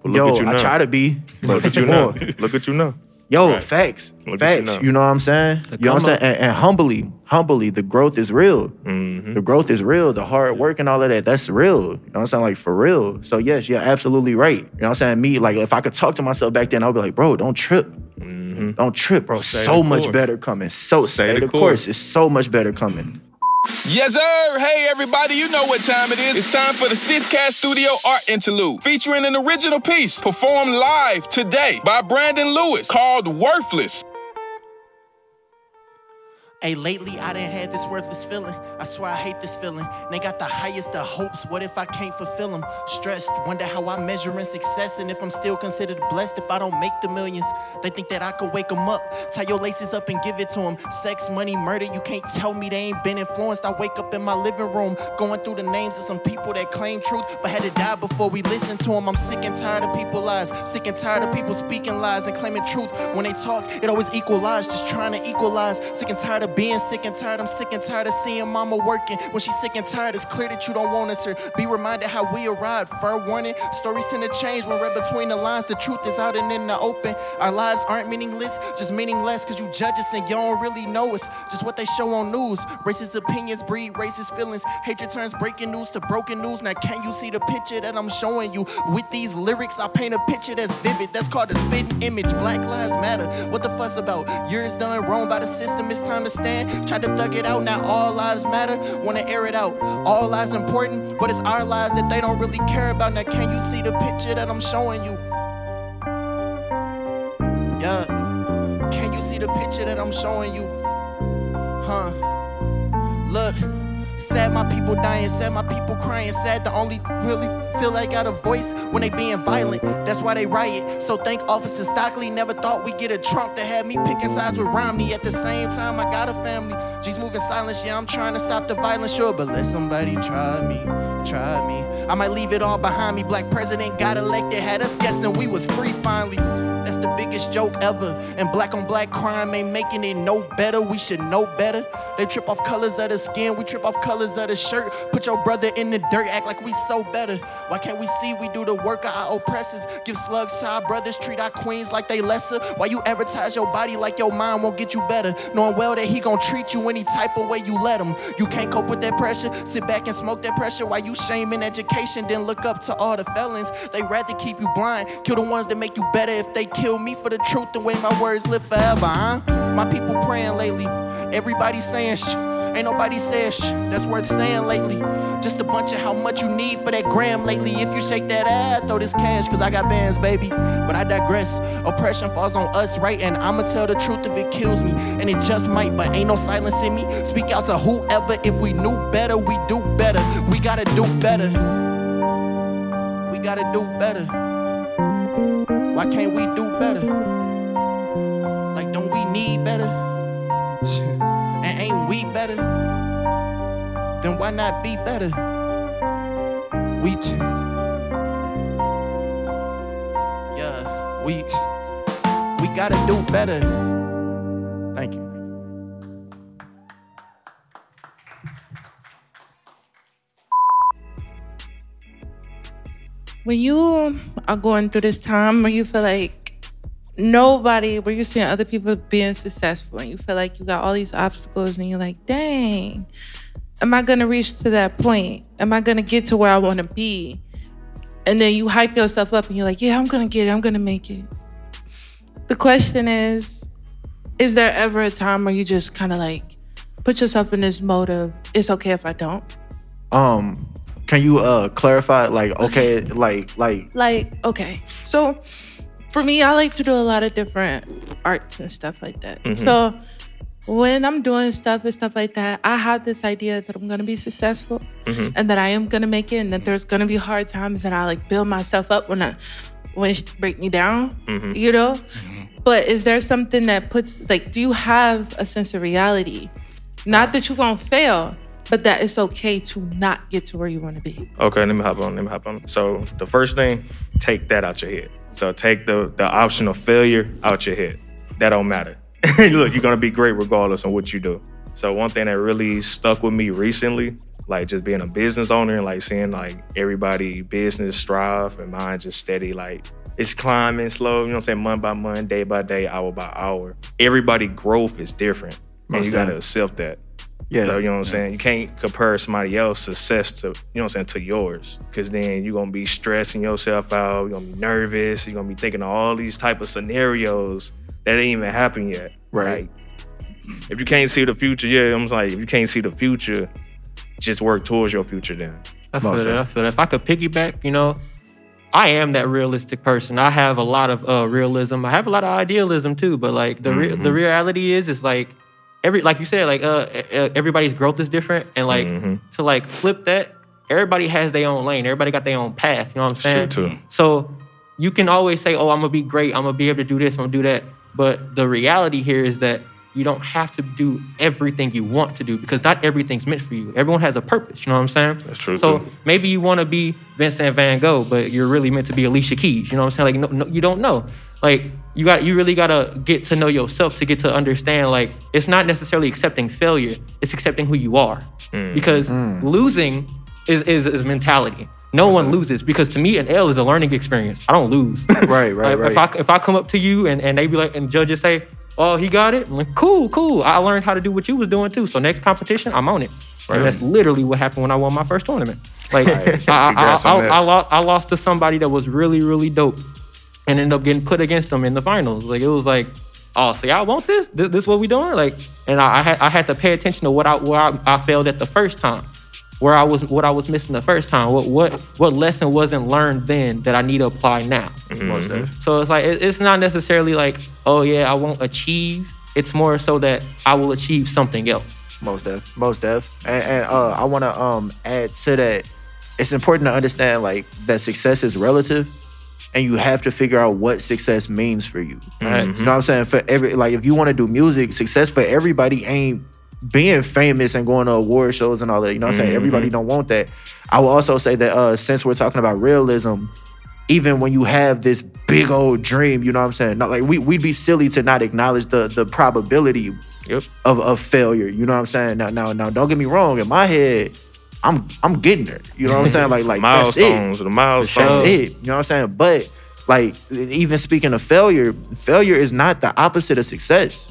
E: But look
F: Yo,
E: at you
F: I try to be.
E: Look at you now. Look at you now.
F: Yo,
E: Right.
F: facts,
E: Look at you
F: facts. You, know what I'm saying? you know what I'm saying? And, and humbly, humbly, the growth is real.
E: hmm
F: The growth is real. The hard work and all of that, that's real. You know what I'm saying? Like for real. So yes, you're absolutely right. You know what I'm saying? Me, like if I could talk to myself back then, I'd be like, bro, don't trip.
E: hmm
F: Don't trip, bro.
H: Stay
F: so much
H: course.
F: better coming. So
H: Stay
F: stay,
H: the
F: the course.
H: course.
F: It's so much better coming.
C: Yes, sir. Hey, everybody, you know what time it is. It's time for the Stitchcast Studio Art Interlude, featuring an original piece performed live today by Brandon Lewis called Worthless.
D: Hey, lately I done had this worthless feeling. I swear I hate this feeling. They got the highest of hopes. What if I can't fulfill them? Stressed, wonder how I'm measuring success and if I'm still considered blessed if I don't make the millions. They think that I could wake them up, tie your laces up and give it to them. Sex, money, murder, you can't tell me they ain't been influenced. I wake up in my living room, going through the names of some people that claim truth, but had to die before we listen to them. I'm sick and tired of people lies, sick and tired of people speaking lies and claiming truth. When they talk, it always equalize, just trying to equalize. Sick and tired of being sick and tired. I'm sick and tired of seeing mama working. When she's sick and tired, it's clear that you don't want us here. Be reminded how we arrived. Fair warning, stories tend to change when read between the lines. The truth is out and in the open. Our lives aren't meaningless, just meaningless because you judge us and you don't really know us. Just what they show on news. Racist opinions breed racist feelings. Hatred turns breaking news to broken news. Now, can you see the picture that I'm showing you? With these lyrics, I paint a picture that's vivid. That's called a spitting image. Black lives matter. What the fuss about? Yours done wrong by the system. It's time to stand. Tried to thug it out. Now all lives matter. Wanna air it out. All lives important, but it's our lives that they don't really care about. Now, can you see the picture that I'm showing you? Yeah. Can you see the picture that I'm showing you? Huh? Look, sad my people dying, sad my people crying, sad to only really feel like got a voice when they being violent. That's why they riot. So thank Officer Stockley. Never thought we'd get a Trump that had me picking sides with Romney. At the same time, I got a family. G's moving silence, yeah, I'm trying to stop the violence, sure, but let somebody try me, try me. I might leave it all behind me. Black president got elected, had us guessing we was free finally. The biggest joke ever. And black on black crime ain't making it no better. We should know better. They trip off colors of the skin, we trip off colors of the shirt. Put your brother in the dirt, act like we so better. Why can't we see we do the work of our oppressors? Give slugs to our brothers, treat our queens like they lesser. Why you advertise your body like your mind won't get you better? Knowing well that he gon' treat you any type of way you let him. You can't cope with that pressure. Sit back and smoke that pressure Why you shaming education, then look up to all the felons. They rather keep you blind. Kill the ones that make you better if they kill me for the truth and way my words live forever, huh? My people praying lately. Everybody saying shh. Ain't nobody said shh. That's worth saying lately. Just a bunch of how much you need for that gram lately. If you shake that ass, throw this cash, cause I got bands, baby. But I digress. Oppression falls on us, right? And I'ma tell the truth if it kills me. And it just might, but ain't no silence in me. Speak out to whoever. If we knew better, we do better. We gotta do better. We gotta do better. Why can't we do better? Like, don't we need better? And ain't we better? Then why not be better? We, t- yeah, we, we gotta do better. Thank you.
I: When you are going through this time where you feel like nobody, where you're seeing other people being successful and you feel like you got all these obstacles and you're like, dang, am I gonna reach to that point? Am I gonna get to where I wanna be? And then you hype yourself up and you're like, yeah, I'm gonna get it, I'm gonna make it. The question is, is there ever a time where you just kind of like put yourself in this mode of, it's okay if I don't?
F: Um, can you uh clarify? Like, okay, like, like,
I: like okay so for me i like to do a lot of different arts and stuff like that
E: Mhm.
I: so when I'm doing stuff and stuff like that, I have this idea that I'm gonna be successful
E: Mhm.
I: and that I am gonna make it, and that there's gonna be hard times, and I like build myself up when I when it break me down,
E: Mhm.
I: you know. But is there something that puts like, do you have a sense of reality? Not that you're gonna fail, but that it's okay to not get to where you want to be.
E: Okay, let me hop on. Let me hop on. So the first thing, take that out your head. So take the the option of failure out your head. That don't matter. Look, you're gonna be great regardless of what you do. So one thing that really stuck with me recently, like just being a business owner and like seeing like everybody business strive and mine just steady, like it's climbing slow. You know what I'm saying? Month by month, day by day, hour by hour. Everybody growth is different, and
D: Most
E: you gotta accept that.
D: Yeah.
E: So you know what I'm saying? You can't compare somebody else's success to, you know what I'm saying, to yours. Cause then you're gonna be stressing yourself out, you're gonna be nervous, you're gonna be thinking of all these type of scenarios that ain't even happened yet.
D: Right.
E: Like, if you can't see the future, yeah, I'm like, if you can't see the future, just work towards your future then.
G: I feel
E: Most
G: that. I feel that. If I could piggyback, you know, I am that realistic person. I have a lot of uh, realism. I have a lot of idealism too. But like the re-
E: Mhm.
G: the reality is, it's like every like you said, like uh, uh, everybody's growth is different, and like
E: Mhm.
G: to like flip that, everybody has their own lane. Everybody got their own path. You know what I'm saying?
E: Too.
G: So you can always say, "Oh, I'm gonna be great. I'm gonna be able to do this. I'm gonna do that." But the reality here is that you don't have to do everything you want to do because not everything's meant for you. Everyone has a purpose. You know what I'm saying?
E: That's true,
G: So
E: too.
G: maybe you want to be Vincent Van Gogh, but you're really meant to be Alicia Keys. You know what I'm saying? Like, no, no, you don't know. Like, you got, you really gotta get to know yourself to get to understand. Like, it's not necessarily accepting failure; it's accepting who you are.
E: Mm.
G: Because losing is, is is mentality. No one loses because to me, an L is a learning experience. I don't lose.
D: Right, right,
G: Like, If I if I come up to you and, and they be like, and judges say, "Oh, he got it," I'm like, "Cool, cool. I learned how to do what you was doing too." So next competition, I'm on it.
E: Right.
G: And that's literally what happened when I won my first tournament. Like I, I, I, I. I, lost, I lost to somebody that was really, really dope, and ended up getting put against them in the finals. Like it was like, oh, so y'all want this? This, this what we doing? Like, and I, I had I had to pay attention to what I where I, I failed at the first time, where I was what I was missing the first time. What what what lesson wasn't learned then that I need to apply now.
D: Most definitely.
G: So it's like it- it's not necessarily like, oh yeah, I won't achieve. It's more so that I will achieve something else.
D: Most def, most def, and, and uh, I want to um add to that. It's important to understand like that success is relative, and you have to figure out what success means for you.
G: Right.
D: You know what I'm saying? For every like, if you want to do music, success for everybody ain't being famous and going to award shows and all that. You know what I'm saying?
E: Mhm.
D: Everybody don't want that. I will also say that uh, since we're talking about realism, even when you have this big old dream, you know what I'm saying? Not like we we'd be silly to not acknowledge the the probability
E: Yep.
D: of, of failure. You know what I'm saying? Now, now, now, don't get me wrong. In my head, I'm I'm getting there. You know what I'm saying? Like, like that's it.
E: the milestones.
D: That's it. You know what I'm saying? But like, even speaking of failure, failure is not the opposite of success.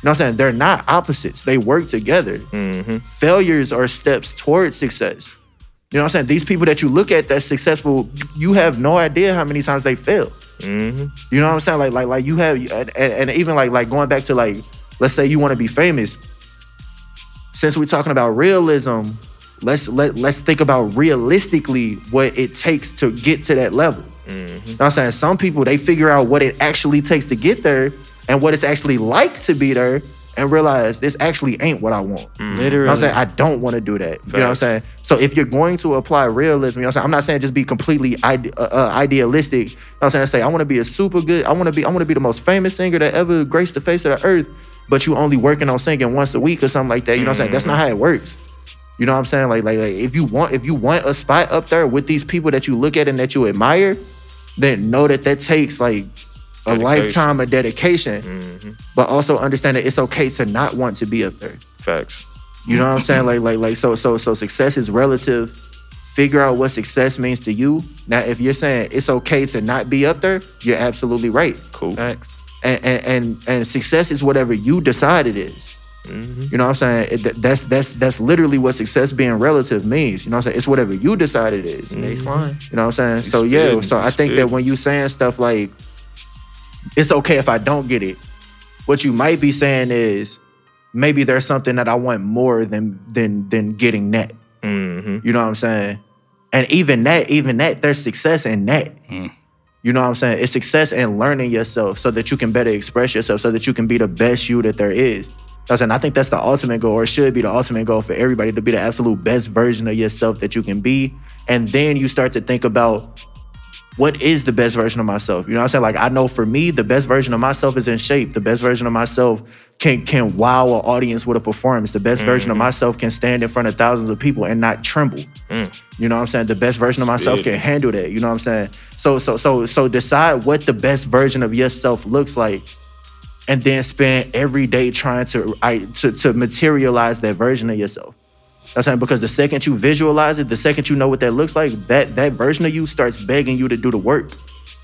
D: You know what I'm saying? They're not opposites. They work together.
E: Mm-hmm.
D: Failures are steps towards success. You know what I'm saying? These people that you look at that's successful, you have no idea how many times they failed.
E: Mm-hmm.
D: You know what I'm saying? Like, like, like you have, and, and even like, like going back to like, let's say you want to be famous. Since we're talking about realism, let's let let's think about realistically what it takes to get to that level. You know what I'm saying? Some people they figure out what it actually takes to get there and what it's actually like to be there and realize this actually ain't what I want. You know what I'm saying? I don't want to do that. You know what I'm saying? So if you're going to apply realism, you know what I'm saying? I'm not saying just be completely ide- uh, uh, idealistic. You know what I'm saying? Say I want to be a super good, I want to be I want to be the most famous singer that ever graced the face of the earth, but you only working on singing once a week or something like that. You know what I'm saying? That's not how it works. You know what I'm saying? Like, like, like if you want if you want a spot up there with these people that you look at and that you admire, then know that that takes like a
E: Dedication.
D: lifetime of dedication,
E: Mm-hmm.
D: but also understand that it's okay to not want to be up there.
E: Facts.
D: You know what I'm saying? Like, like, like, so, so, so success is relative. Figure out what success means to you. Now, if you're saying it's okay to not be up there, you're absolutely right.
E: Cool.
G: Facts.
D: And and and, and success is whatever you decide it is.
E: Mm-hmm.
D: You know what I'm saying? It, that's that's that's literally what success being relative means. You know what I'm saying? It's whatever you decide it is.
G: Baseline.
D: You know what I'm saying?
E: You
D: So yeah,
E: spitting,
D: so
E: you
D: I think that when you saying stuff like it's okay if I don't get it, what you might be saying is maybe there's something that I want more than than than getting that.
E: Mm-hmm.
D: You know what I'm saying? And even that, even that, there's success in that. You know what I'm saying? It's success in learning yourself so that you can better express yourself, so that you can be the best you that there is. I said, I think that's the ultimate goal, or should be the ultimate goal for everybody to be the absolute best version of yourself that you can be. And then you start to think about what is the best version of myself? You know what I'm saying? Like I know for me, the best version of myself is in shape. The best version of myself can can wow an audience with a performance. The best version of
E: Mhm.
D: myself can stand in front of thousands of people and not tremble.
E: Mm.
D: You know what I'm saying? The best version of myself can handle that. You know what I'm saying? So so so so decide what the best version of yourself looks like and then spend every day trying to I to, to materialize that version of yourself. That's saying because the second you visualize it, the second you know what that looks like, that that version of you starts begging you to do the work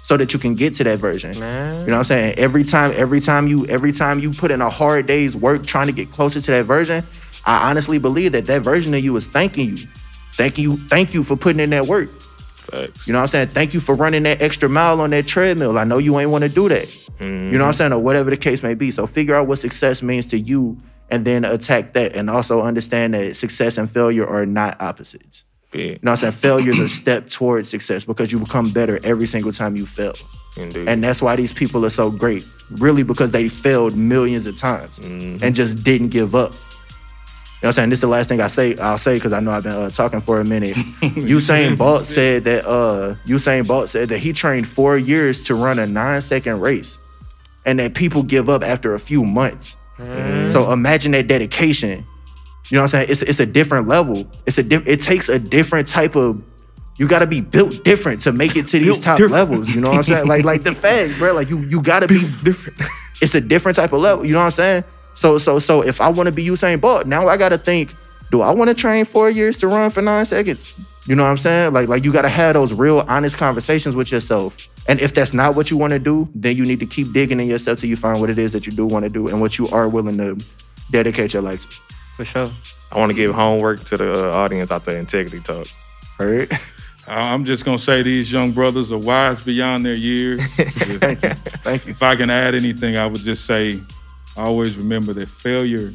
D: so that you can get to that version.
G: Man.
D: You know what I'm saying? Every time, every time you, every time you put in a hard day's work trying to get closer to that version, I honestly believe that that version of you is thanking you, thanking you, thank you for putting in that work.
E: Facts.
D: You know what I'm saying? Thank you for running that extra mile on that treadmill. I know you ain't want to do that. You know what I'm mm-hmm. saying? Or whatever the case may be. So figure out what success means to you and then attack that. And also understand that success and failure are not opposites.
E: Yeah,
D: You know what I'm saying? Failure is a step towards success because you become better every single time you fail.
E: indeed.
D: And that's why these people are so great. Really because they failed millions of times and just didn't give up. You know what I'm saying? This is the last thing I say. I'll say because I know I've been uh, talking for a minute. Usain Bolt said that uh, Usain Bolt said that he trained four years to run a nine second race, and that people give up after a few months. Mm-hmm. So imagine that dedication. You know what I'm saying? It's it's a different level. It's a diff- it takes a different type of. You got to be built different to make it to these
E: Built
D: top
E: different.
D: levels. You know what I'm saying? Like like the facts, bro. Like you you got to be different. It's a different type of level. You know what I'm saying? So so so if I want to be Usain Bolt, now I got to think: Do I want to train four years to run for nine seconds? You know what I'm saying? Like like you got to have those real honest conversations with yourself. And if that's not what you want to do, then you need to keep digging in yourself till you find what it is that you do want to do and what you are willing to dedicate your life to.
G: For sure.
E: I want to give homework to the uh, audience out there. Integrity talk.
D: Heard?
F: I- I'm just gonna say these young brothers are wise beyond their years.
D: Thank you. Thank you.
F: if I can add anything, I would just say, always remember that failure,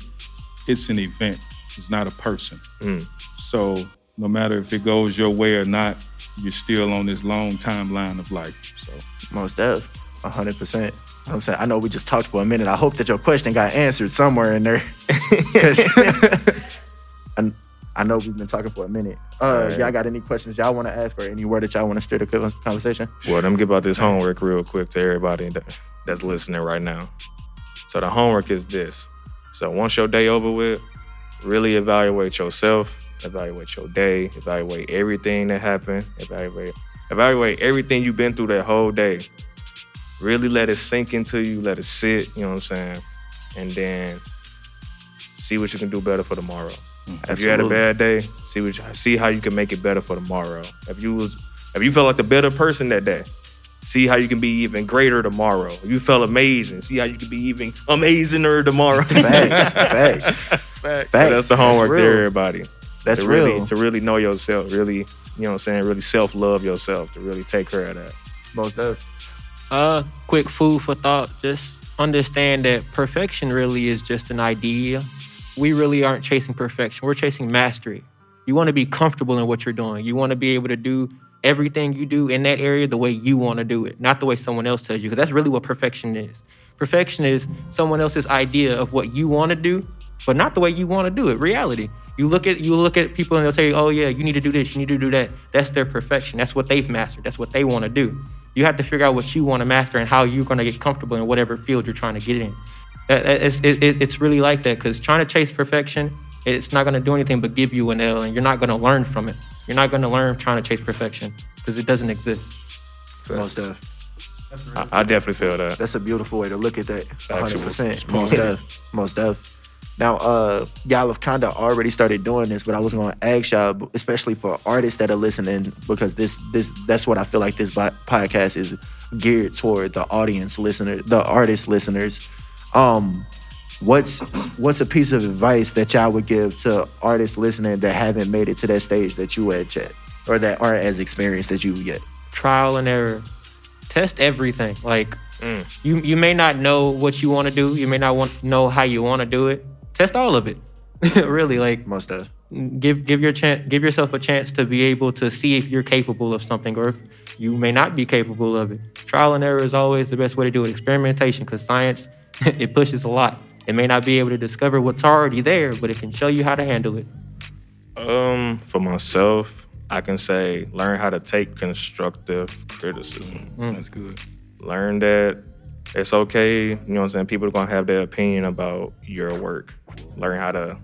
F: it's an event. It's not a person.
E: Mm.
F: So no matter if it goes your way or not, you're still on this long timeline of life. So
D: Most def. A hundred percent. I'm saying I know we just talked for a minute. I hope that your question got answered somewhere in there. 'Cause I, I know we've been talking for a minute. Uh,
E: Alright.
D: y'all got any questions y'all want to ask or anywhere that y'all want to steer the con- conversation?
E: Well, let me give out this homework real quick to everybody that's listening right now. So the homework is this. So once your day over with, really evaluate yourself, evaluate your day, evaluate everything that happened, evaluate evaluate everything you've been through that whole day. Really let it sink into you, let it sit, you know what I'm saying? And then see what you can do better for tomorrow. Mm, if you had a bad day, see what you, see how you can make it better for tomorrow. If you was if you felt like the better person that day, see how you can be even greater tomorrow. If you felt amazing, see how you can be even amazinger tomorrow.
D: Facts, facts,
E: Facts.
D: Facts.
E: That's the homework
D: That's real.
E: everybody.
D: That's
E: to really
D: real.
E: to really know yourself, really, you know what I'm saying, really self-love yourself, to really take care of that.
D: Most def.
G: Uh, quick food for thought. Just understand that perfection really is just an idea. We really aren't chasing perfection. We're chasing mastery. You want to be comfortable in what you're doing. You want to be able to do everything you do in that area the way you want to do it, not the way someone else tells you. Because that's really what perfection is. Perfection is someone else's idea of what you want to do, but not the way you want to do it. Reality. You look at you look at people and they'll say, "Oh yeah, you need to do this, you need to do that." That's their perfection. That's what they've mastered. That's what they want to do. You have to figure out what you want to master and how you're going to get comfortable in whatever field you're trying to get in. That- that- It's, it, it- it's really like that because trying to chase perfection, it's not going to do anything but give you an L, and you're not going to learn from it. You're not going to learn trying to chase perfection because it doesn't exist.
D: Most def.
E: I, I definitely feel that.
D: That's a beautiful way to look at that.
E: Actual
D: 100%. Most def. Most def. Now, uh, y'all have kind of already started doing this, but I was going to ask y'all, especially for artists that are listening, because this, this, that's what I feel like this podcast is geared toward the audience listener, the artist listeners. Um, what's what's a piece of advice that y'all would give to artists listening that haven't made it to that stage that you at yet, or that aren't as experienced as you yet?
G: Trial and error. Test everything. Like
E: Mm.
G: you, you may not know what you want to do. You may not want know how you want to do it. Test all of it. really, like
D: Most def.
G: give give your chance give yourself a chance to be able to see if you're capable of something or if you may not be capable of it trial and error is always the best way to do it experimentation because science it pushes a lot It may not be able to discover what's already there, but it can show you how to handle it.
E: Um, for myself, I can say learn how to take constructive criticism.
F: That's good.
E: Learn that it's okay, you know what I'm saying? People are gonna have their opinion about your work. Learn how to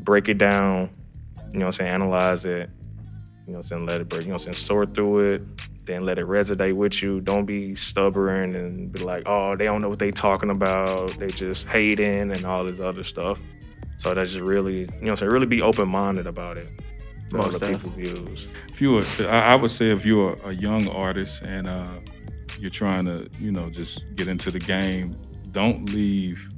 E: break it down, you know what I'm saying, analyze it, you know what I'm saying, let it break, you know what I'm saying, sort through it, then let it resonate with you. Don't be stubborn and be like, oh, they don't know what they talking about. They just hating and all this other stuff. So that's just really, you know what I'm saying, really be open minded about it.
D: Most
E: other people's views.
F: If you were, I I would say if you're a young artist and uh, you're trying to, you know, just get into the game, don't leave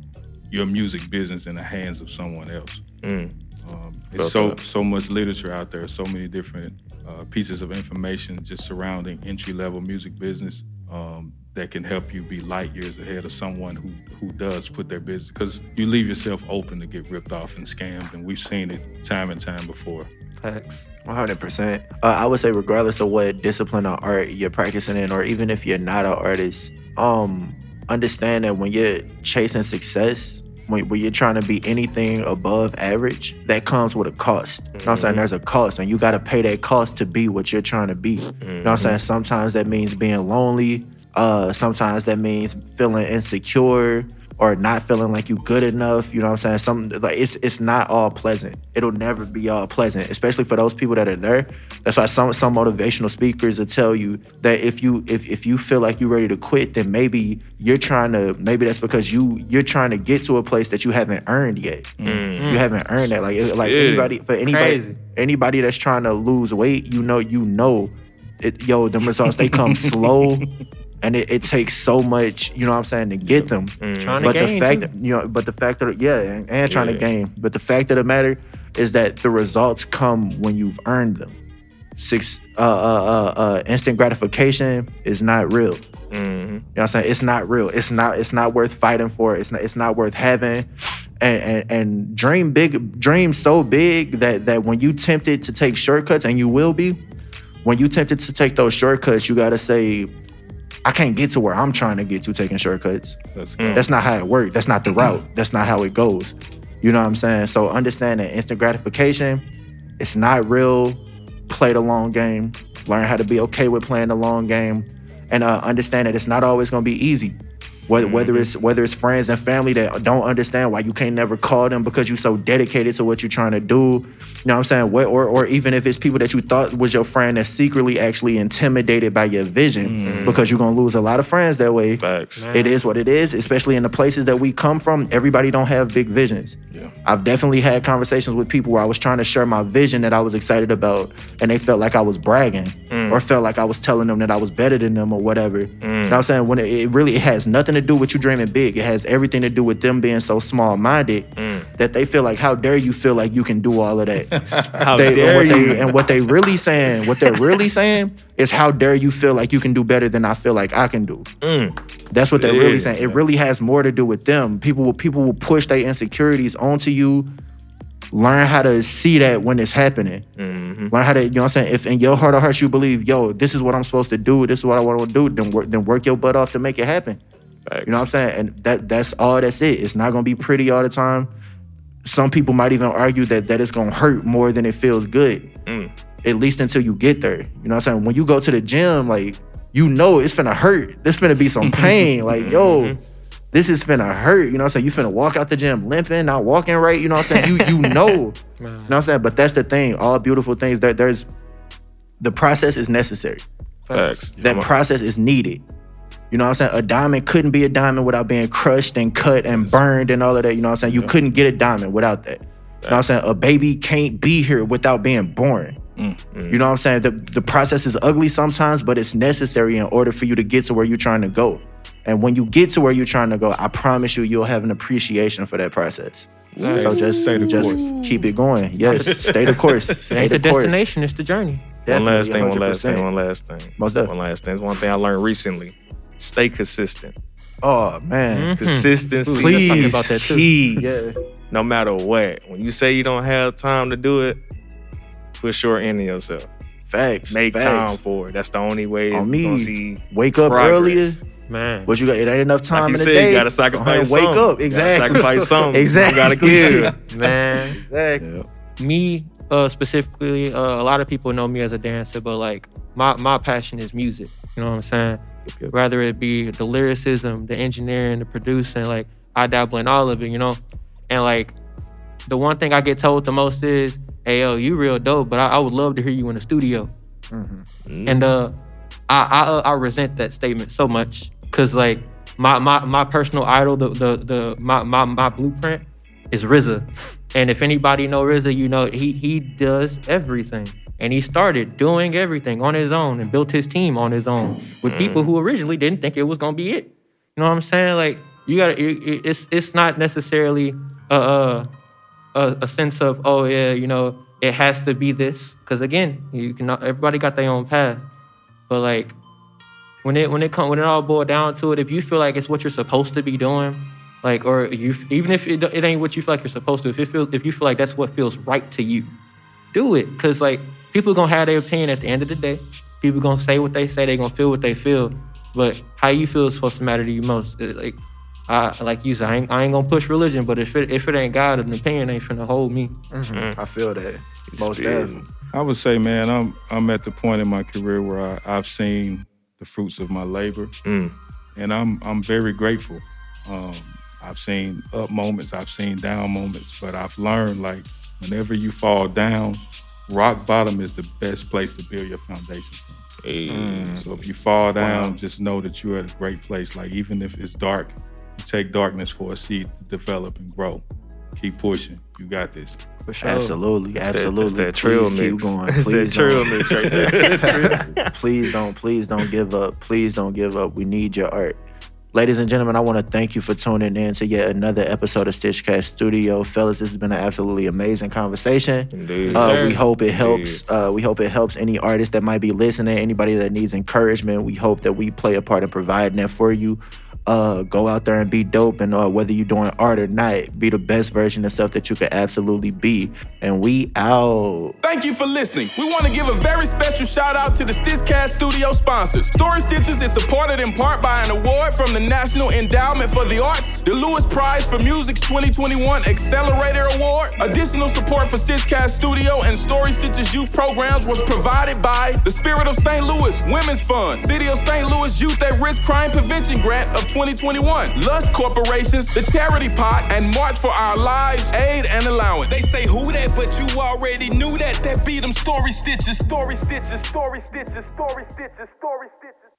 F: your music business in the hands of someone else.
E: Mm.
F: Um, there's so
E: that.
F: so much literature out there, so many different uh, pieces of information just surrounding entry level music business um, that can help you be light years ahead of someone who who does put their business because you leave yourself open to get ripped off and scammed, and we've seen it time and time before.
G: Facts.
D: One hundred percent. Uh, I would say, regardless of what discipline or art you're practicing in, or even if you're not an artist, um, understand that when you're chasing success, when, when you're trying to be anything above average, that comes with a cost. You know what I'm saying? There's a cost, and you got to pay that cost to be what you're trying to be. You know what I'm saying? Sometimes that means being lonely. Uh, sometimes that means feeling insecure or not feeling like you good enough. You know what I'm saying? Some like it's it's not all pleasant. It'll never be all pleasant, especially for those people that are there. That's why some some motivational speakers will tell you that if you if if you feel like you're ready to quit, then maybe you're trying to maybe that's because you you're trying to get to a place that you haven't earned yet. Mm. You haven't earned that. Like like
E: Yeah.
D: anybody for anybody
G: Crazy.
D: anybody that's trying to lose weight, you know you know it, yo, them results they come slow and it, it takes so much, you know what I'm saying, to get them.
G: Trying to
D: But
G: gain,
D: the fact
G: too.
D: that you know, but the fact that yeah, and, and trying to
E: Yeah.
D: gain. But the fact of the matter is that the results come when you've earned them. Six uh uh uh, uh instant gratification is not real.
E: hmm
D: You know what I'm saying? It's not real. It's not it's not worth fighting for. It's not it's not worth having. And, and and dream big dream so big that that when you tempted to take shortcuts and you will be, when you tempted to take those shortcuts, you gotta say, I can't get to where I'm trying to get to taking shortcuts.
F: That's
E: Mm.
D: That's not how it works. That's not the route. That's not how it goes. You know what I'm saying? So understand that instant gratification, it's not real. Play the long game. Learn how to be okay with playing the long game, and uh, understand that it's not always gonna be easy. Whether, whether mm-hmm. it's whether it's friends and family that don't understand why you can't never call them because you're so dedicated to what you're trying to do. You know what I'm saying? What, or or even if it's people that you thought was your friend that's secretly actually intimidated by your vision mm-hmm. because you're gonna lose a lot of friends that way.
E: Facts.
D: It is what it is, especially in the places that we come from. Everybody don't have big visions.
F: Yeah.
D: I've definitely had conversations with people where I was trying to share my vision that I was excited about, and they felt like I was bragging mm-hmm. Or felt like I was telling them that I was better than them or whatever. You know what I'm saying? When it, it really it has nothing to do with you dreaming big. It has everything to do with them being so small minded that they feel like, how dare you feel like you can do all of that?
E: How
D: they,
E: dare
D: and what
E: you?
D: They, and what they really saying, what they're really saying is, how dare you feel like you can do better than I feel like I can do. Mm. That's what they're really saying. It really has more to do with them. People will people will push their insecurities onto you. Learn how to see that when it's happening.
E: Mm-hmm.
D: Learn how to, you know what I'm saying? If in your heart of hearts you believe, yo, this is what I'm supposed to do, this is what I want to do, then work then work your butt off to make it happen.
E: Facts.
D: You know what I'm saying? And that that's all that's it. It's not gonna be pretty all the time. Some people might even argue that that it's gonna hurt more than it feels good.
E: Mm.
D: At least until you get there. You know what I'm saying? When you go to the gym, like you know it's gonna hurt. There's finna be some pain. like, yo, this is finna hurt. You know what I'm saying? You finna walk out the gym limping, not walking right. You know what I'm saying? You you know. You know what I'm saying? But that's the thing. All beautiful things. There, there's the process is necessary.
E: Facts.
D: That
E: I'm
D: process is needed. You know what I'm saying? A diamond couldn't be a diamond without being crushed and cut and burned and all of that. You know what I'm saying? You couldn't get a diamond without that. You know what I'm saying? A baby can't be here without being born. Mm. You know what I'm saying? The, the process is ugly sometimes, but it's necessary in order for you to get to where you're trying to go. And when you get to where you're trying to go, I promise you, you'll have an appreciation for that process. So just
F: Stay the
D: just
F: course.
D: keep it going. Yes, stay the course.
G: It
D: Stay
G: ain't the
D: course.
G: destination, it's the journey.
E: One last thing, one last
D: 100%.
E: thing, one last thing.
D: Most definitely.
E: One last thing. It's one thing I learned recently. Stay consistent.
D: Oh man, mm-hmm.
E: Consistency
D: Please.
E: is
G: about that too.
E: key.
D: yeah.
E: No matter what. When you say you don't have time to do it, put short end in yourself.
D: Facts.
E: Make
D: facts.
E: time for it. That's the only way
D: On
E: you're gonna
D: me.
E: see
D: Wake up
E: progress.
D: earlier.
G: Man.
D: But you got it ain't enough time
E: Like you
D: in the
E: said,
D: day.
E: you gotta
D: Go
E: sacrifice
D: ahead and Wake
E: something.
D: up,
E: You
D: exactly.
E: gotta sacrifice something. You
D: exactly.
E: gotta clear.
G: Man.
D: exactly.
G: me uh, specifically, uh, a lot of people know me as a dancer, but like my my passion is music. You know what I'm saying? Rather it be the lyricism, the engineering, the producing, like I dabble in all of it, you know. And like the one thing I get told the most is, "Hey yo, you real dope, but I, I would love to hear you in the studio." And uh, I I, uh, I resent that statement so much because like my my my personal idol, the the the my my my blueprint is RZA. And if anybody know RZA, you know he he does everything. And he started doing everything on his own and built his team on his own with mm. people who originally didn't think it was gonna be it. You know what I'm saying? Like you got to it's it's not necessarily a, a a a sense of oh yeah, you know it has to be this because again you can everybody got their own path, but like when it when it come when it all boiled down to it, if you feel like it's what you're supposed to be doing, like or you even if it, it ain't what you feel like you're supposed to, if it feels if you feel like that's what feels right to you, do it. Cause like people gonna have their opinion at the end of the day. People gonna say what they say. They gonna feel what they feel. But how you feel is supposed to matter to you most. It- like I like you said, I ain't, I ain't gonna push religion, but if it if it ain't God, an opinion ain't finna hold me. Mm-hmm.
D: I feel that. Most definitely.
F: I would say, man, I'm I'm at the point in my career where I, I've seen the fruits of my labor,
E: Mm.
F: and I'm I'm very grateful. Um, I've seen up moments, I've seen down moments, but I've learned like whenever you fall down, rock bottom is the best place to build your foundation from.
E: Hey.
F: So if you fall down, just know that you're at a great place. Like even if it's dark, you take darkness for a seed to develop and grow. Keep pushing. You got this.
G: For sure.
D: Absolutely,
E: It's that-
D: absolutely.
E: it's that trill
D: Please keep
E: mix.
D: going.
E: It's that
D: Please don't.
E: mix right
D: please don't, please don't give up. Please don't give up. We need your art. Ladies and gentlemen, I want to thank you for tuning in to yet another episode of Stitchcast Studio. Fellas, this has been an absolutely amazing conversation.
E: Indeed.
D: Uh, we hope it helps. Uh, we hope it helps any artist that might be listening, anybody that needs encouragement. We hope that we play a part in providing that for you. Uh, go out there and be dope, and uh, whether you're doing art or not, be the best version of self that you could absolutely be. And we out.
C: Thank you for listening. We want to give a very special shout out to the Stitchcast Studio sponsors. Story Stitches is supported in part by an award from the National Endowment for the Arts, the Lewis Prize for Music's 2021 Accelerator Award. Additional support for Stitchcast Studio and Story Stitches youth programs was provided by the Spirit of St. Louis Women's Fund, City of St. Louis Youth at Risk Crime Prevention Grant of 2021, Lush Corporations, the Charity Pot, and March for Our Lives Aid and Allowance. They say who that, but you already knew that. That be them story stitches. Story stitches, story stitches, story stitches, story stitches.